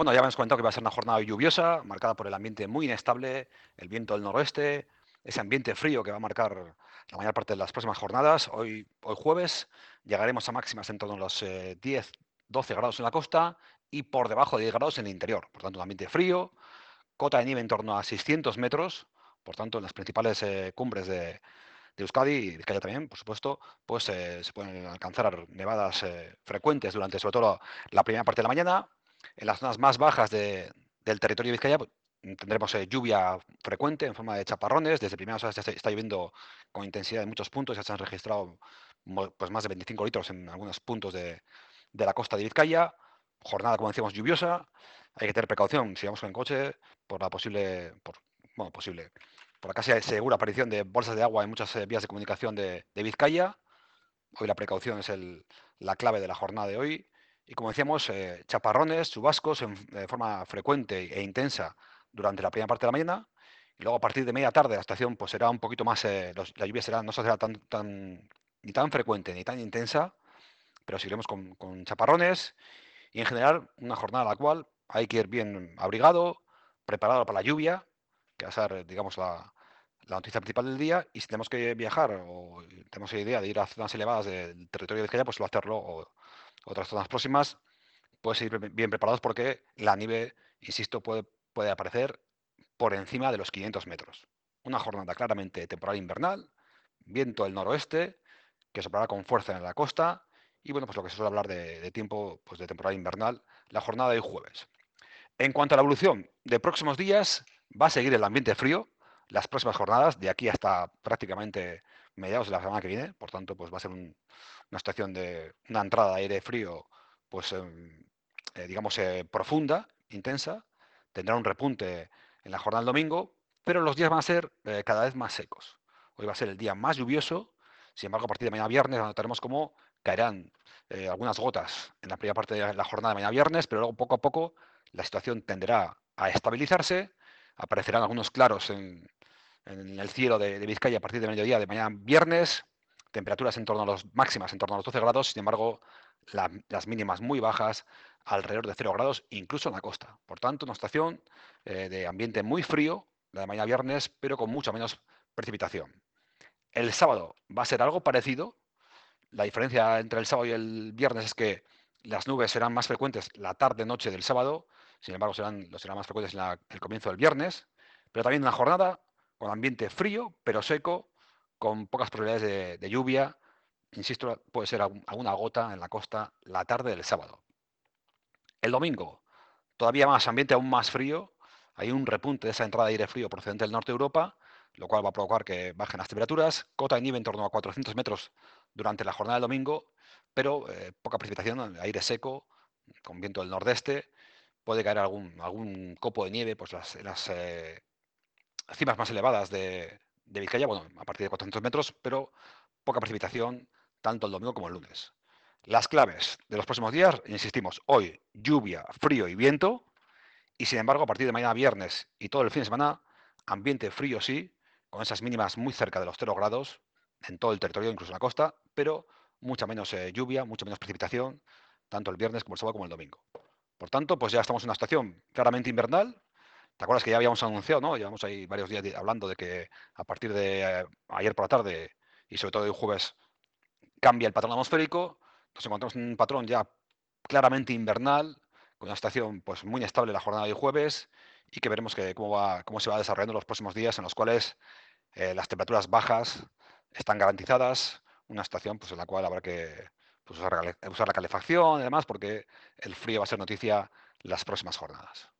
bueno, ya hemos comentado que va a ser una jornada lluviosa, marcada por el ambiente muy inestable, el viento del noroeste, ese ambiente frío que va a marcar la mayor parte de las próximas jornadas. Hoy, hoy jueves llegaremos a máximas en torno a los 10, 12 grados en la costa y por debajo de 10 grados en el interior. Por tanto, un ambiente frío, cota de nieve en torno a 600 metros, por tanto, en las principales eh, cumbres de, Euskadi y Vizcaya también, por supuesto, pues eh, se pueden alcanzar nevadas eh, frecuentes durante sobre todo la primera parte de la mañana. En las zonas más bajas del territorio de Vizcaya pues, tendremos lluvia frecuente en forma de chaparrones. Desde primeras horas está, lloviendo con intensidad en muchos puntos. Ya se han registrado pues, más de 25 litros en algunos puntos de, de la costa de Vizcaya. Jornada, como decíamos, lluviosa. Hay que tener precaución si vamos con el coche por la posible, por, bueno, posible, por la casi segura aparición de bolsas de agua en muchas eh, vías de comunicación de, Vizcaya. Hoy la precaución es el, la clave de la jornada de hoy. Y como decíamos, eh, chaparrones, chubascos en, de forma frecuente e intensa durante la primera parte de la mañana. Y luego a partir de media tarde la estación pues será un poquito más, eh, la lluvia será, no será tan, ni tan frecuente ni tan intensa, pero seguiremos con, chaparrones y en general una jornada a la cual hay que ir bien abrigado, preparado para la lluvia, que va a ser, digamos, la, noticia principal del día. Y si tenemos que viajar o tenemos la idea de ir a zonas elevadas del territorio de Vizcaya, pues lo hacerlo o otras zonas próximas, pues ir bien preparados porque la nieve, insisto, puede, puede aparecer por encima de los 500 metros. Una jornada claramente temporal invernal, viento del noroeste, que soplará con fuerza en la costa, y bueno, pues lo que se suele hablar de, tiempo pues de temporada invernal, la jornada de jueves. En cuanto a la evolución de próximos días, va a seguir el ambiente frío las próximas jornadas, de aquí hasta prácticamente mediados de la semana que viene. Por tanto, pues va a ser una situación de una entrada de aire frío, pues em, eh, digamos eh, profunda, intensa. Tendrá un repunte en la jornada del domingo, pero los días van a ser eh, cada vez más secos. Hoy va a ser el día más lluvioso. Sin embargo, a partir de mañana viernes notaremos cómo caerán algunas gotas en la primera parte de la jornada de mañana viernes, pero luego poco a poco la situación tenderá a estabilizarse, aparecerán algunos claros en, el cielo de, Vizcaya a partir de mediodía de mañana viernes, temperaturas en torno a los máximas, en torno a los 12 grados, sin embargo, las mínimas muy bajas, alrededor de 0 grados, incluso en la costa. Por tanto, una estación eh, de ambiente muy frío, la de mañana viernes, pero con mucha menos precipitación. El sábado va a ser algo parecido. La diferencia entre el sábado y el viernes es que las nubes serán más frecuentes la tarde-noche del sábado, sin embargo serán, serán más frecuentes en el comienzo del viernes, pero también una jornada con ambiente frío, pero seco, con pocas probabilidades de, lluvia. Insisto, puede ser alguna gota en la costa la tarde del sábado. El domingo, todavía más ambiente aún más frío. Hay un repunte de esa entrada de aire frío procedente del norte de Europa, lo cual va a provocar que bajen las temperaturas. Cota de nieve en torno a 400 metros durante la jornada del domingo pero eh, poca precipitación, aire seco, con viento del nordeste. Puede caer algún, copo de nieve, pues las, las eh, cimas más elevadas de, de Vizcaya, bueno, a partir de 400 metros, pero poca precipitación tanto el domingo como el lunes. Las claves de los próximos días, insistimos, hoy lluvia, frío y viento, y sin embargo a partir de mañana viernes y todo el fin de semana, ambiente frío sí, con esas mínimas muy cerca de los 0 grados en todo el territorio, incluso en la costa, pero mucha menos eh, lluvia, mucha menos precipitación, tanto el viernes como el sábado como el domingo. Por tanto, pues ya estamos en una estación claramente invernal. ¿Te acuerdas que ya habíamos anunciado, no? Llevamos ahí varios días hablando de que a partir de eh, ayer por la tarde y sobre todo hoy jueves cambia el patrón atmosférico. Nos encontramos en un patrón ya claramente invernal, con una estación pues muy inestable la jornada de jueves y que veremos que cómo, va, cómo se va desarrollando los próximos días en los cuales eh, las temperaturas bajas están garantizadas, una estación pues, en la cual habrá que pues, usar, usar la calefacción y demás, porque el frío va a ser noticia las próximas jornadas.